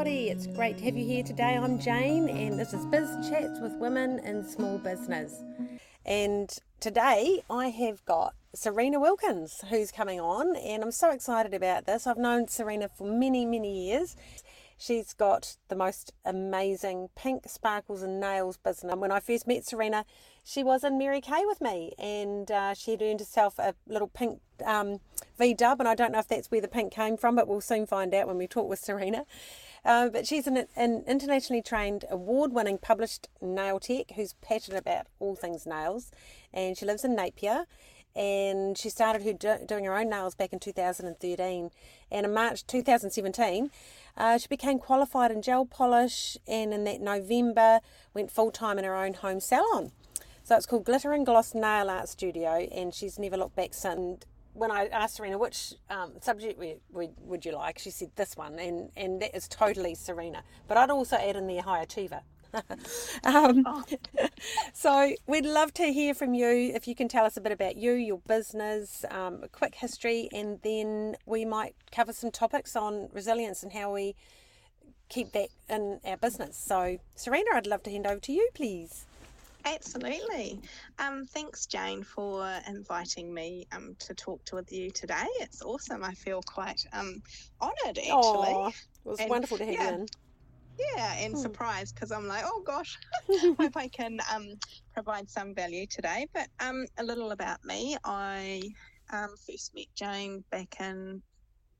everybody. It's great to have you here today. I'm Jane, and this is Biz Chats with Women in Small Business. And today I have got Serena Wilkins who's coming on, and I'm so excited about this. I've known Serena for many, many years. She's got the most amazing pink sparkles and nails business. When I first met Serena, she was in Mary Kay with me, and uh, she had earned herself a little pink um, V dub, and I don't know if that's where the pink came from, but we'll soon find out when we talk with Serena. Uh, but she's an, an internationally trained, award winning published nail tech who's passionate about all things nails, and she lives in Napier. And she started her do, doing her own nails back in 2013. And in March 2017, uh, she became qualified in gel polish, and in that November, went full time in her own home salon. So it's called Glitter and Gloss Nail Art Studio, and she's never looked back since. When I asked Serena which um, subject would, would, would you like, she said this one, and, and that is totally Serena. But I'd also add in the high achiever. um, oh. so we'd love to hear from you if you can tell us a bit about you, your business, um, a quick history, and then we might cover some topics on resilience and how we keep that in our business. So, Serena, I'd love to hand over to you, please. Absolutely. Um, thanks, Jane, for inviting me um, to talk to with you today. It's awesome. I feel quite um, honoured, actually. Aww, it was and, wonderful to have yeah, you in. Yeah, and hmm. surprised because I'm like, oh gosh, hope I can um, provide some value today. But um, a little about me. I um, first met Jane back in,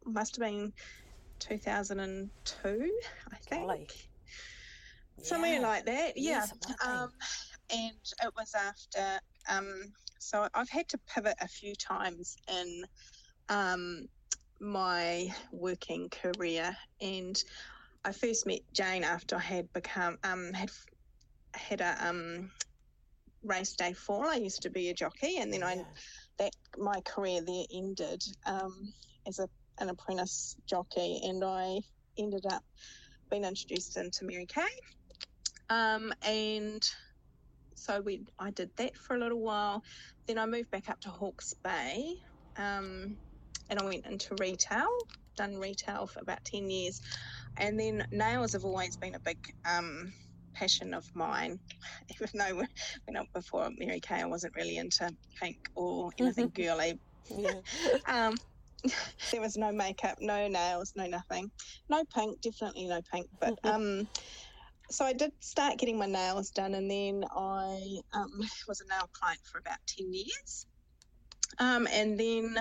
must have been 2002, I think. Golly. Somewhere yeah. like that, yeah. Um, and it was after. Um, so I've had to pivot a few times in um, my working career, and I first met Jane after I had become um, had had a um, race day fall. I used to be a jockey, and then I that my career there ended um, as a an apprentice jockey, and I ended up being introduced into Mary Kay. Um, and so we I did that for a little while. Then I moved back up to Hawke's Bay, um, and I went into retail. Done retail for about ten years, and then nails have always been a big um, passion of mine. Even though when I, before Mary Kay, I wasn't really into pink or anything girly. um, there was no makeup, no nails, no nothing, no pink, definitely no pink. But um, so I did start getting my nails done, and then I um, was a nail client for about 10 years. Um, and then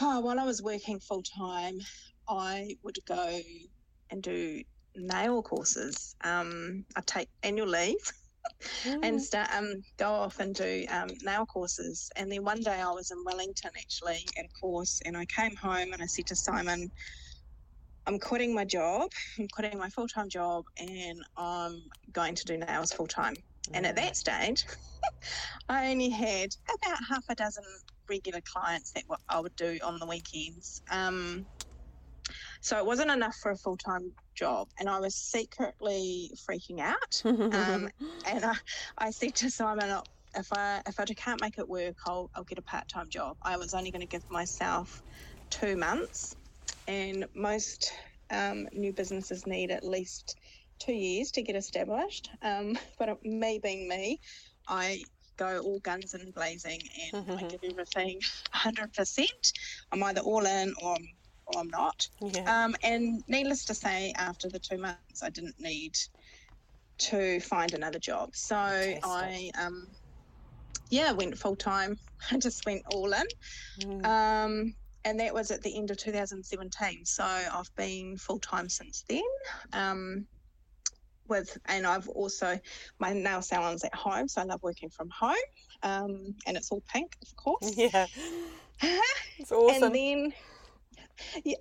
oh, while I was working full time, I would go and do nail courses. Um, I'd take annual leave. Mm. and start um go off and do um, nail courses. And then one day I was in Wellington actually at a course, and I came home and I said to Simon, I'm quitting my job, I'm quitting my full time job, and I'm going to do nails full time. Mm. And at that stage, I only had about half a dozen regular clients that I would do on the weekends. Um, so it wasn't enough for a full time job, and I was secretly freaking out. um, and I, I said to Simon, if I if I can't make it work, I'll I'll get a part time job. I was only going to give myself two months and most um, new businesses need at least two years to get established. Um, but me being me, I go all guns and blazing and mm-hmm. I give everything 100%. I'm either all in or I'm, or I'm not. Yeah. Um, and needless to say, after the two months, I didn't need to find another job. So. I, um, yeah, went full time. I just went all in. Mm. Um, and that was at the end of 2017. So I've been full time since then. Um, with and I've also my nail salon's at home, so I love working from home. Um, and it's all pink, of course. Yeah, it's awesome. And then yeah,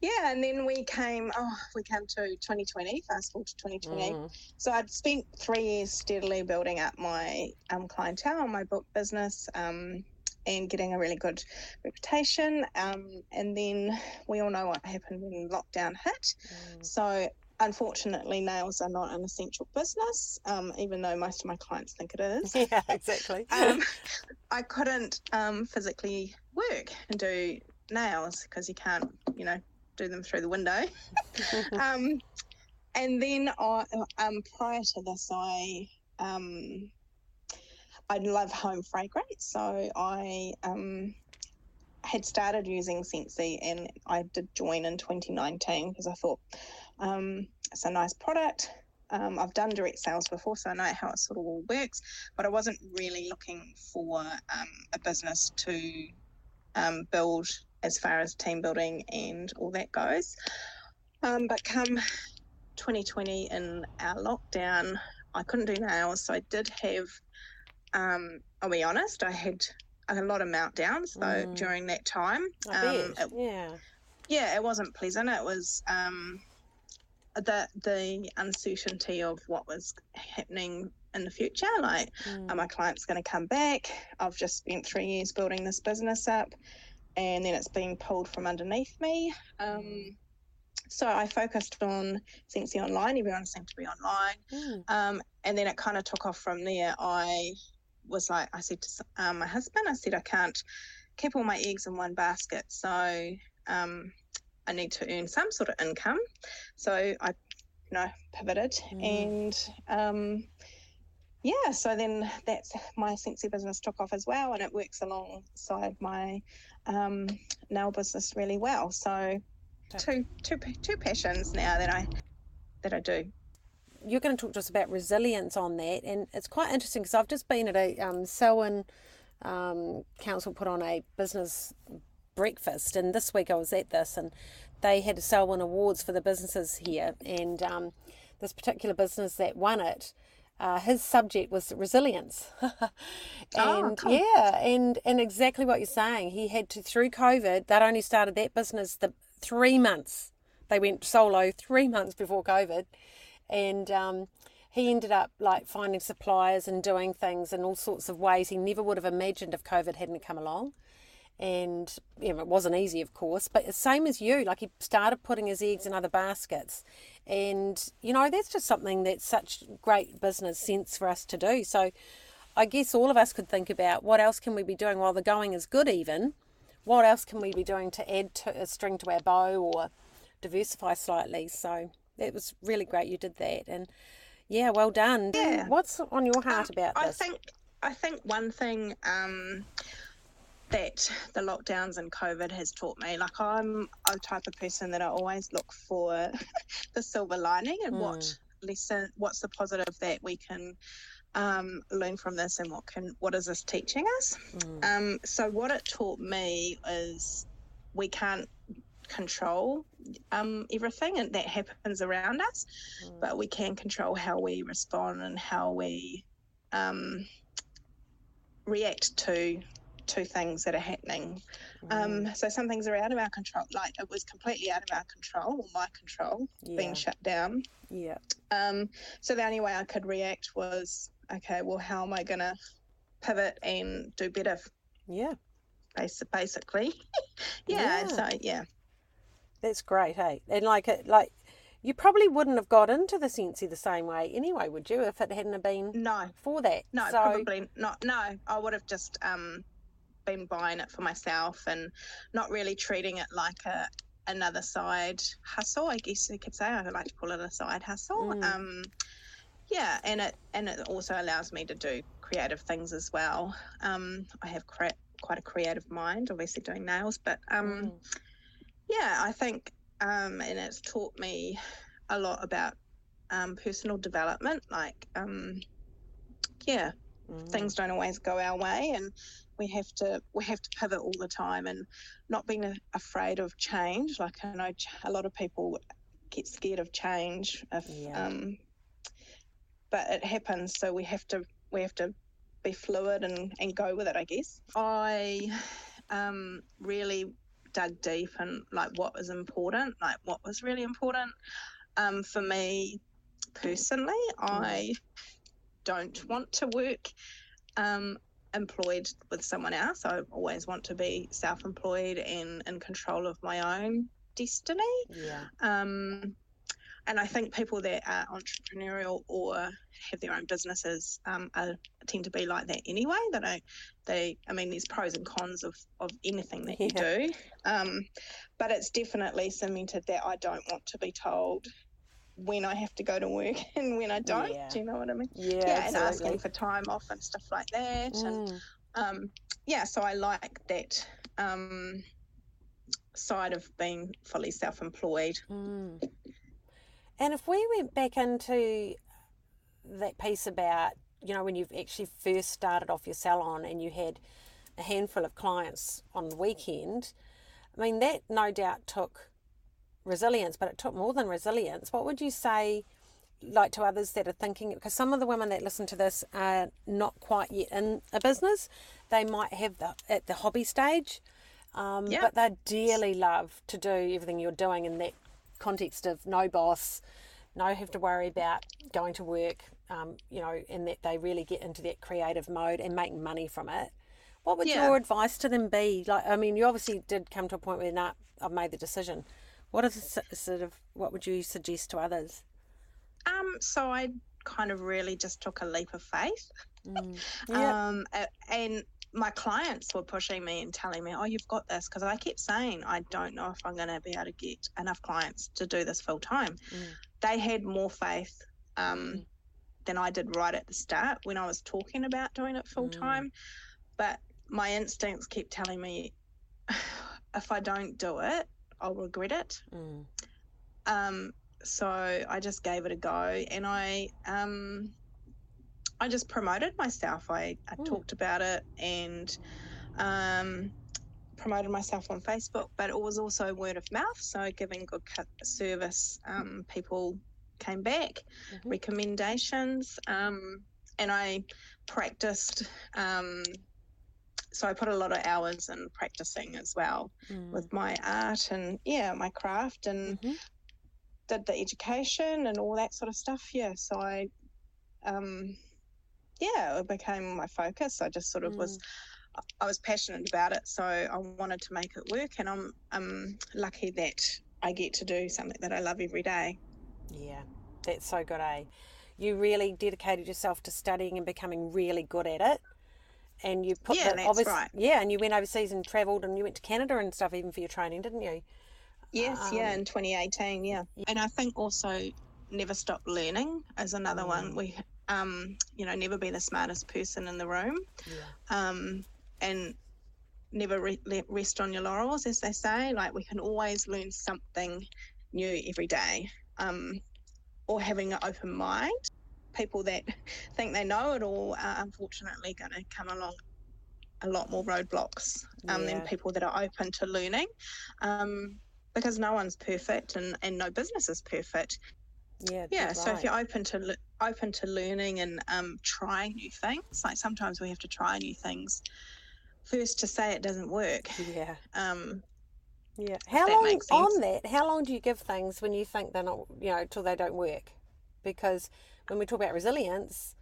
yeah, and then we came. Oh, we came to 2020. Fast forward to 2020. Mm. So I'd spent three years steadily building up my um, clientele, my book business. Um, and getting a really good reputation. Um, and then we all know what happened when lockdown hit. Mm. So unfortunately, nails are not an essential business, um, even though most of my clients think it is. Yeah, exactly. um, I couldn't um, physically work and do nails because you can't, you know, do them through the window. um, and then I, um, prior to this, I um, I love home fragrance, so I um, had started using Scentsy, and I did join in 2019 because I thought um, it's a nice product. Um, I've done direct sales before, so I know how it sort of all works, but I wasn't really looking for um, a business to um, build as far as team building and all that goes. Um, but come 2020 in our lockdown, I couldn't do nails, so I did have. Um, I'll be honest, I had a lot of meltdowns though mm. during that time. Um, it, yeah. Yeah, it wasn't pleasant. It was um, the the uncertainty of what was happening in the future. Like, mm. are my clients going to come back? I've just spent three years building this business up, and then it's being pulled from underneath me. Um, mm. so I focused on Scentsy Online. Everyone seemed to be online, mm. um, and then it kind of took off from there. I was like, I said to um, my husband, I said I can't keep all my eggs in one basket. So um, I need to earn some sort of income. So I, you know, pivoted mm. and um, yeah, so then that's my Scentsy business took off as well, and it works alongside my um, nail business really well. So two, two, two passions now that I that I do. You're going to talk to us about resilience on that, and it's quite interesting because I've just been at a um, Selwyn um, Council put on a business breakfast, and this week I was at this, and they had a Selwyn Awards for the businesses here, and um, this particular business that won it. Uh, his subject was resilience, oh, and oh, cool. yeah, and and exactly what you're saying. He had to through COVID. That only started that business the three months. They went solo three months before COVID, and um, he ended up like finding suppliers and doing things in all sorts of ways he never would have imagined if COVID hadn't come along and you know, it wasn't easy, of course, but the same as you, like he started putting his eggs in other baskets. And, you know, that's just something that's such great business sense for us to do. So I guess all of us could think about what else can we be doing while the going is good, even. What else can we be doing to add to a string to our bow or diversify slightly? So it was really great you did that. And yeah, well done. Yeah. What's on your heart um, about this? I think I think one thing um, that the lockdowns and COVID has taught me. Like I'm a type of person that I always look for the silver lining and mm. what lesson, what's the positive that we can um, learn from this, and what can what is this teaching us? Mm. Um, so what it taught me is we can't control um, everything and that happens around us, mm. but we can control how we respond and how we um, react to two things that are happening. Mm. Um, so some things are out of our control. Like it was completely out of our control or my control, yeah. being shut down. Yeah. Um, so the only way I could react was, okay, well, how am I going to pivot and do better? Yeah. basically. yeah, yeah. So yeah. That's great, hey. And like it, like you probably wouldn't have got into the Scentsy the same way anyway, would you, if it hadn't been no for that? No, so, probably not. No, I would have just um, been buying it for myself and not really treating it like a another side hustle. I guess you could say I like to call it a side hustle. Mm. Um, yeah, and it and it also allows me to do creative things as well. Um, I have cre- quite a creative mind, obviously doing nails, but um, mm. Yeah, I think um, and it's taught me a lot about um, personal development. Like, um, yeah, mm. things don't always go our way, and we have to we have to pivot all the time and not being afraid of change. Like I know a lot of people get scared of change, if, yeah. um, but it happens. So we have to we have to be fluid and, and go with it. I guess I um, really dug deep and like what was important, like what was really important um, for me personally. I don't want to work um, employed with someone else. I always want to be self employed and in control of my own destiny. Yeah. Um, and I think people that are entrepreneurial or have their own businesses um, are, tend to be like that anyway. They don't. They. I mean, there's pros and cons of of anything that you yeah. do, um, but it's definitely cemented that I don't want to be told when I have to go to work and when I don't. Yeah. Do you know what I mean? Yeah. Yeah, and asking for time off and stuff like that, mm. and um, yeah. So I like that. Um, side of being fully self-employed. Mm. And if we went back into that piece about, you know, when you've actually first started off your salon and you had a handful of clients on the weekend, I mean, that no doubt took resilience, but it took more than resilience. What would you say, like to others that are thinking, because some of the women that listen to this are not quite yet in a business, they might have the at the hobby stage, um, yep. but they dearly love to do everything you're doing in that context of no boss, no have to worry about going to work, um, you know, and that they really get into that creative mode and make money from it. What would yeah. your advice to them be? Like, I mean, you obviously did come to a point where, nah, I've made the decision. What is sort of what would you suggest to others? Um, so I kind of really just took a leap of faith. Mm. Yeah. um, and my clients were pushing me and telling me, "Oh, you've got this," because I kept saying, "I don't know if I'm going to be able to get enough clients to do this full time." Mm. They had more faith um, mm. than I did right at the start when I was talking about doing it full time. Mm. But my instincts kept telling me, if I don't do it, I'll regret it. Mm. Um, so I just gave it a go, and I um, I just promoted myself. I, I mm. talked about it and um, promoted myself on Facebook, but it was also word of mouth. So giving good service, um, people came back, mm-hmm. recommendations, um, and I practiced. Um, so I put a lot of hours in practicing as well mm. with my art and yeah, my craft and mm-hmm. did the education and all that sort of stuff. Yeah, so I um, yeah, it became my focus. I just sort of mm. was, I was passionate about it, so I wanted to make it work, and I'm I'm lucky that I get to do something that I love every day. Yeah, that's so good, eh? You really dedicated yourself to studying and becoming really good at it. And you put yeah, the, that's right. Yeah, and you went overseas and travelled and you went to Canada and stuff even for your training, didn't you? Yes, um, yeah, in 2018, yeah. And I think also never stop learning is another mm. one. We um, you know, never be the smartest person in the room, yeah. um, and never re- rest on your laurels, as they say. Like we can always learn something new every day, um, or having an open mind. People that think they know it all are unfortunately going to come along a lot more roadblocks um, yeah. than people that are open to learning. Um, because no one's perfect and, and no business is perfect. Yeah. Yeah. So if you're open to open to learning and um, trying new things, like sometimes we have to try new things first to say it doesn't work. Yeah. Um, yeah. How long on that? How long do you give things when you think they're not, you know, till they don't work? Because when we talk about resilience,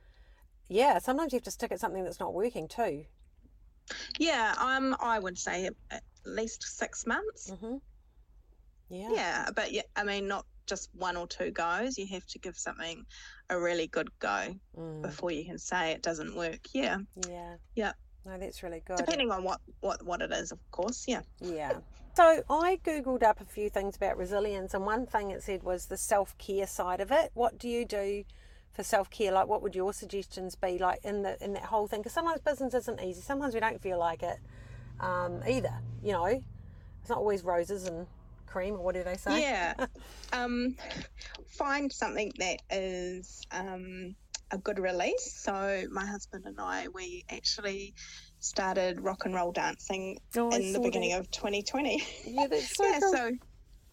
yeah, sometimes you have to stick at something that's not working too. Yeah, um, I would say at least six months. Mm-hmm. Yeah. Yeah, but yeah, I mean, not just one or two goes. You have to give something a really good go mm. before you can say it doesn't work. Yeah. Yeah. Yeah. No, that's really good. Depending on what, what, what it is, of course. Yeah. Yeah. So I Googled up a few things about resilience, and one thing it said was the self care side of it. What do you do for self care? Like, what would your suggestions be like in the in that whole thing? Because sometimes business isn't easy. Sometimes we don't feel like it um, either. You know, it's not always roses and cream, or what do they say? Yeah. um, find something that is um, a good release. So my husband and I, we actually started rock and roll dancing oh, in the beginning that. of 2020. Yeah, that's so yeah, cool. So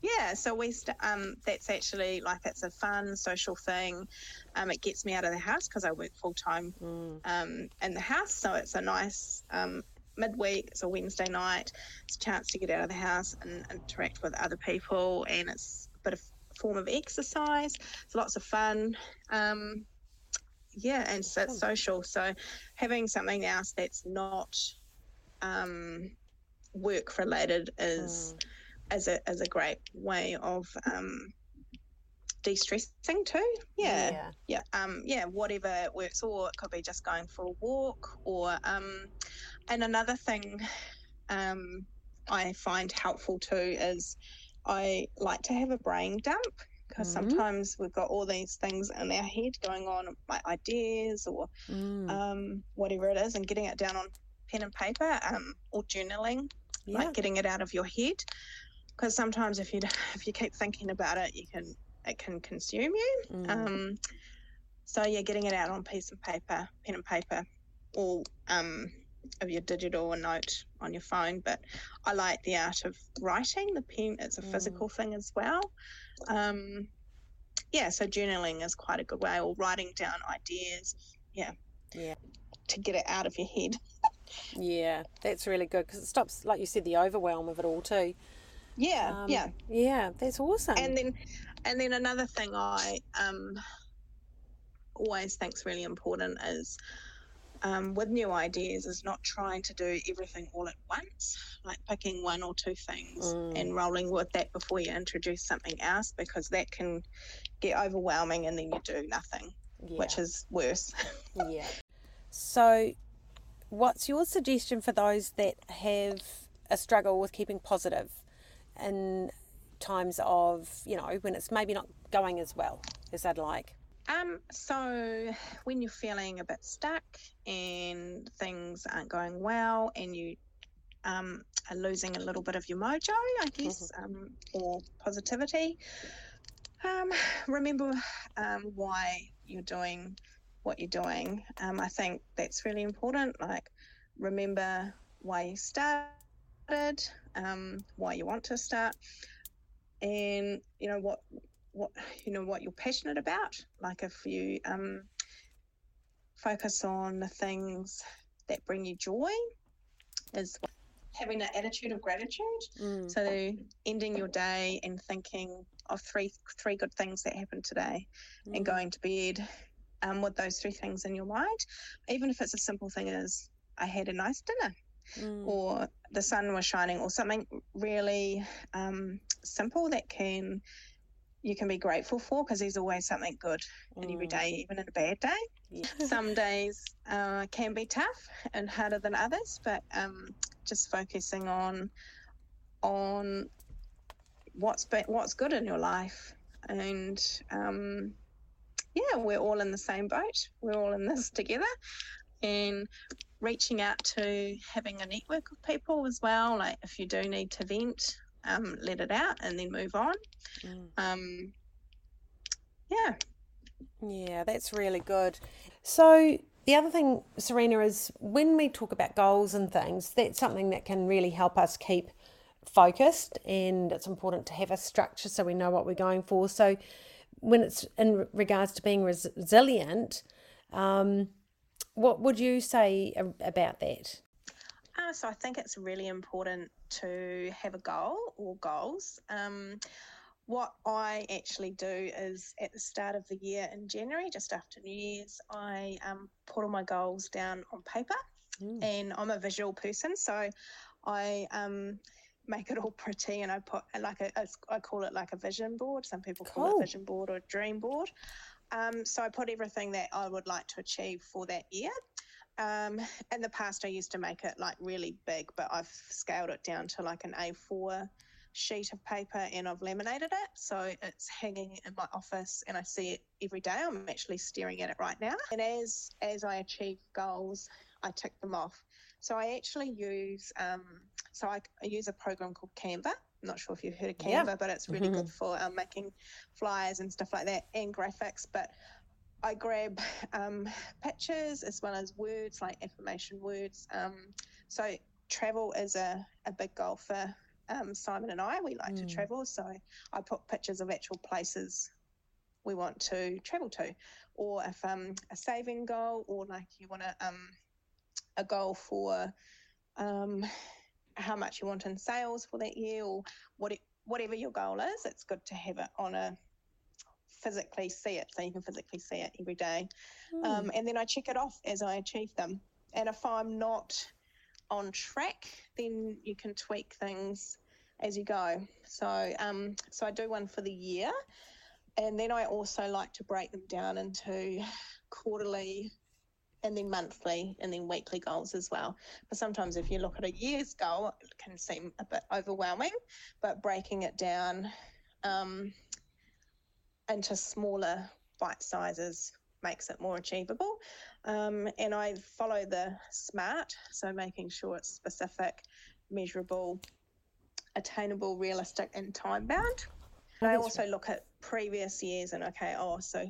yeah, so we st- um, that's actually like it's a fun social thing. Um, it gets me out of the house because I work full time mm. um, in the house, so it's a nice um, midweek. It's a Wednesday night. It's a chance to get out of the house and interact with other people, and it's a bit of form of exercise. It's lots of fun. Um, yeah, and so it's social. So having something else that's not um, work related is mm. is a is a great way of um, de-stressing too. Yeah, yeah, yeah. Um, yeah, whatever works, or it could be just going for a walk, or um, and another thing, um, I find helpful too is I like to have a brain dump because mm-hmm. sometimes we've got all these things in our head going on, like ideas or mm. um, whatever it is, and getting it down on pen and paper um, or journaling, yeah. like getting it out of your head. Because sometimes if you if you keep thinking about it, you can it can consume you. Mm. Um, so yeah, getting it out on piece of paper, pen and paper, or um, of your digital note on your phone. But I like the art of writing. The pen, it's a mm. physical thing as well. Um, yeah, so journaling is quite a good way, or writing down ideas. Yeah. Yeah. To get it out of your head. Yeah, that's really good because it stops, like you said, the overwhelm of it all too. Yeah, um, yeah, yeah. That's awesome. And then, and then another thing I um, always think's really important is um, with new ideas is not trying to do everything all at once, like picking one or two things mm. and rolling with that before you introduce something else, because that can get overwhelming and then you do nothing, yeah. which is worse. yeah. So, what's your suggestion for those that have a struggle with keeping positive in times of, you know, when it's maybe not going as well as they'd like? Um, so when you're feeling a bit stuck and things aren't going well and you um, are losing a little bit of your mojo, I guess, mm-hmm. um, or positivity, um, remember um, why you're doing what you're doing. Um, I think that's really important. Like, remember why you started, um, why you want to start, and you know what what you know what you're passionate about. Like if you um, focus on the things that bring you joy, is having an attitude of gratitude. Mm. So ending your day and thinking of three three good things that happened today, mm. and going to bed um, with those three things in your mind, even if it's a simple thing as I had a nice dinner. Mm. Or the sun was shining, or something really um, simple that can you can be grateful for because there's always something good mm. in every mm. even in a bad day. Yeah. Some days uh, can be tough and harder than others, but um, just focusing on on what's what's good in your life, and um, yeah, we're all in the same boat. We're all in this together, and reaching out to having a network of people as well. Like if you do need to vent um, let it out, and then move on. Mm. Um, yeah. Yeah, that's really good. So, the other thing, Serena, is when we talk about goals and things, that's something that can really help us keep focused, and it's important to have a structure so we know what we're going for. So, when it's in regards to being res- resilient, um, what would you say about that? Uh, so I think it's really important to have a goal or goals. Um, what I actually do is at the start of the year in January, just after New Year's, I um, put all my goals down on paper. Mm. And I'm a visual person, so I um, make it all pretty and I put like a, I call it like a vision board. Some people cool. call it vision board or dream board. Um, so I put everything that I would like to achieve for that year. Um, in the past, I used to make it like really big, but I've scaled it down to like an A4 sheet of paper and I've laminated it. So it's hanging in my office and I see it every day. I'm actually staring at it right now. And as as I achieve goals, I tick them off. So I actually use um, so I, I, use a program called Canva. I'm not sure if you've heard of Canva, yeah. but it's really mm-hmm. good for um, making flyers and stuff like that and graphics. But I grab um, pictures as well as words like affirmation words. Um, so travel is a, a big goal for um, Simon and I. We like mm. to travel, so I put pictures of actual places we want to travel to, or if um, a saving goal, or like you want a um, a goal for um, how much you want in sales for that year, or what it, whatever your goal is. It's good to have it on a physically see it, so you can physically see it every day. Mm. Um, and then I check it off as I achieve them. And if I'm not on track, then you can tweak things as you go. So, um, so I do one for the year, and then I also like to break them down into quarterly and then monthly and then weekly goals as well. But sometimes if you look at a year's goal, it can seem a bit overwhelming, but breaking it down um, into smaller bite sizes makes it more achievable. Um, and I follow the SMART, so making sure it's specific, measurable, attainable, realistic, and time bound. And I also right. look at previous years and okay, oh, so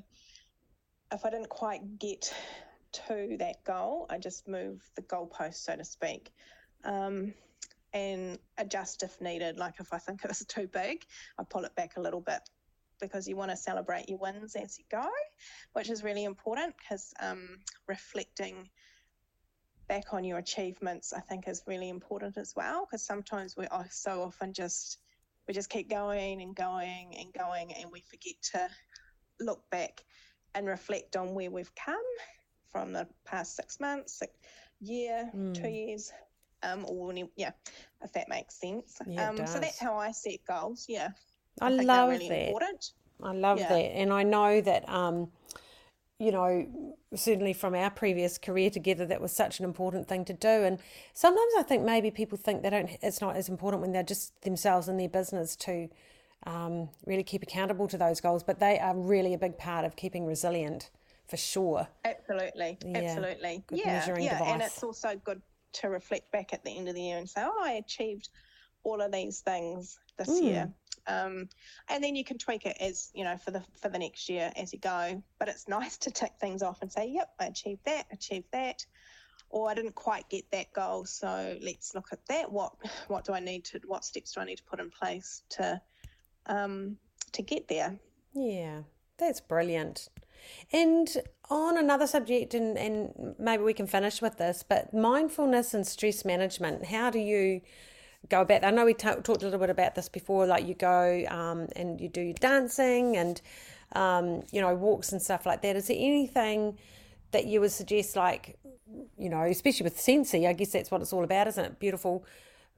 if I didn't quite get to that goal, I just move the goalpost, so to speak, um, and adjust if needed. Like if I think it's too big, I pull it back a little bit because you want to celebrate your wins as you go, which is really important because um, reflecting back on your achievements, I think, is really important as well. Because sometimes we are so often just we just keep going and going and going, and we forget to look back and reflect on where we've come from the past six months, six, year, mm. two years, um, or yeah, if that makes sense. Yeah, um, so that's how I set goals. Yeah. I, I love really that. Important. I love yeah. that, and I know that. Um, you know, certainly from our previous career together, that was such an important thing to do. And sometimes I think maybe people think they don't. It's not as important when they're just themselves in their business to um, really keep accountable to those goals. But they are really a big part of keeping resilient, for sure. Absolutely, yeah. absolutely. Good yeah, yeah, device. and it's also good to reflect back at the end of the year and say, "Oh, I achieved all of these things this mm. year." Um, and then you can tweak it as you know for the for the next year as you go. But it's nice to tick things off and say, "Yep, I achieved that, achieved that." Or I didn't quite get that goal, so let's look at that. What what do I need to? What steps do I need to put in place to um, to get there? Yeah, that's brilliant. And on another subject, and, and maybe we can finish with this, but mindfulness and stress management. How do you go about? I know we t- talked a little bit about this before, like you go um, and you do your dancing and, um, you know, walks and stuff like that. Is there anything that you would suggest, like, you know, especially with Scentsy, I guess that's what it's all about, isn't it? Beautiful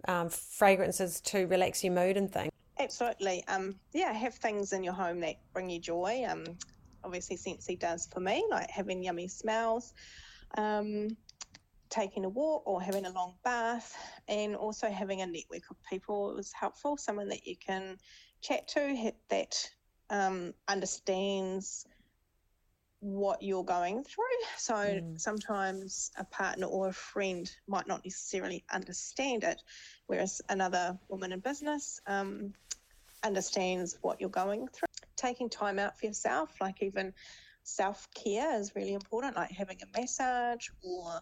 um, fragrances to relax your mood and things. Absolutely. Um, yeah, have things in your home that bring you joy. Um, obviously, Scentsy does for me, like having yummy smells. Um, taking a walk or having a long bath, and also having a network of people is helpful. Someone that you can chat to that um, understands what you're going through. So mm. sometimes a partner or a friend might not necessarily understand it, whereas another woman in business um, understands what you're going through. Taking time out for yourself, like even self care, is really important, like having a massage or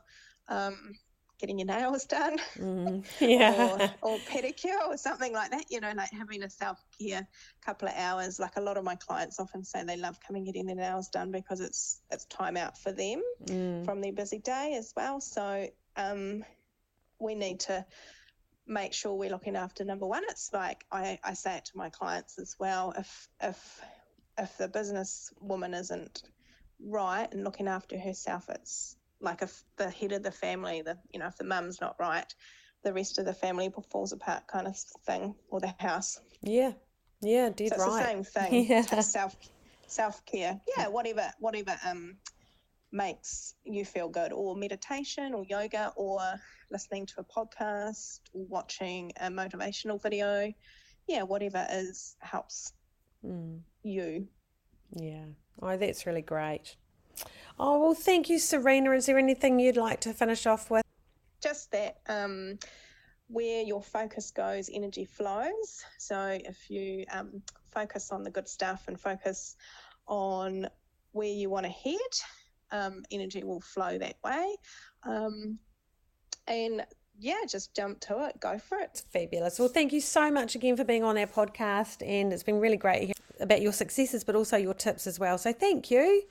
um, getting your nails done, mm, yeah, or, or, pedicure or something like that. You know, like having a self care couple of hours. Like a lot of my clients often say they love coming getting their nails done because it's it's time out for them mm. from their busy day as well. So um, we need to make sure we're looking after number one. It's like I, I say it to my clients as well. If if if the business woman isn't right and looking after herself, it's like if the head of the family, the you know, if the mum's not right, the rest of the family falls apart, kind of thing, or the house. Yeah, yeah, dead so right. It's the same thing. Yeah. Self self care. Yeah, whatever whatever um makes you feel good, or meditation, or yoga, or listening to a podcast, or watching a motivational video. Yeah, whatever is helps mm. you. Yeah. Oh, that's really great. Oh, well, thank you, Serena. Is there anything you'd like to finish off with? Just that um, where your focus goes, energy flows. So if you um, focus on the good stuff and focus on where you want to head, um, energy will flow that way. Um, and yeah, just jump to it, go for it. Fabulous. Well, thank you so much again for being on our podcast, and it's been really great about your successes, but also your tips as well. So thank you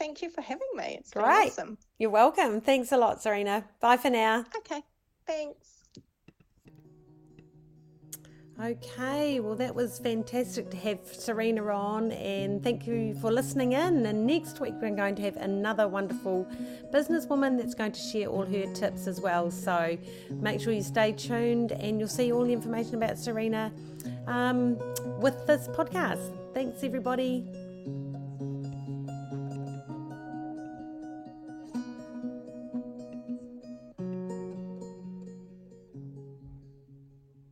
thank you for having me. It's great. awesome. You're welcome. Thanks a lot, Serena. Bye for now. Okay. Thanks. Okay, well, that was fantastic to have Serena on, and thank you for listening in. And next week, we're going to have another wonderful businesswoman that's going to share all her tips as well. So make sure you stay tuned, and you'll see all the information about Serena um, with this podcast. Thanks, everybody.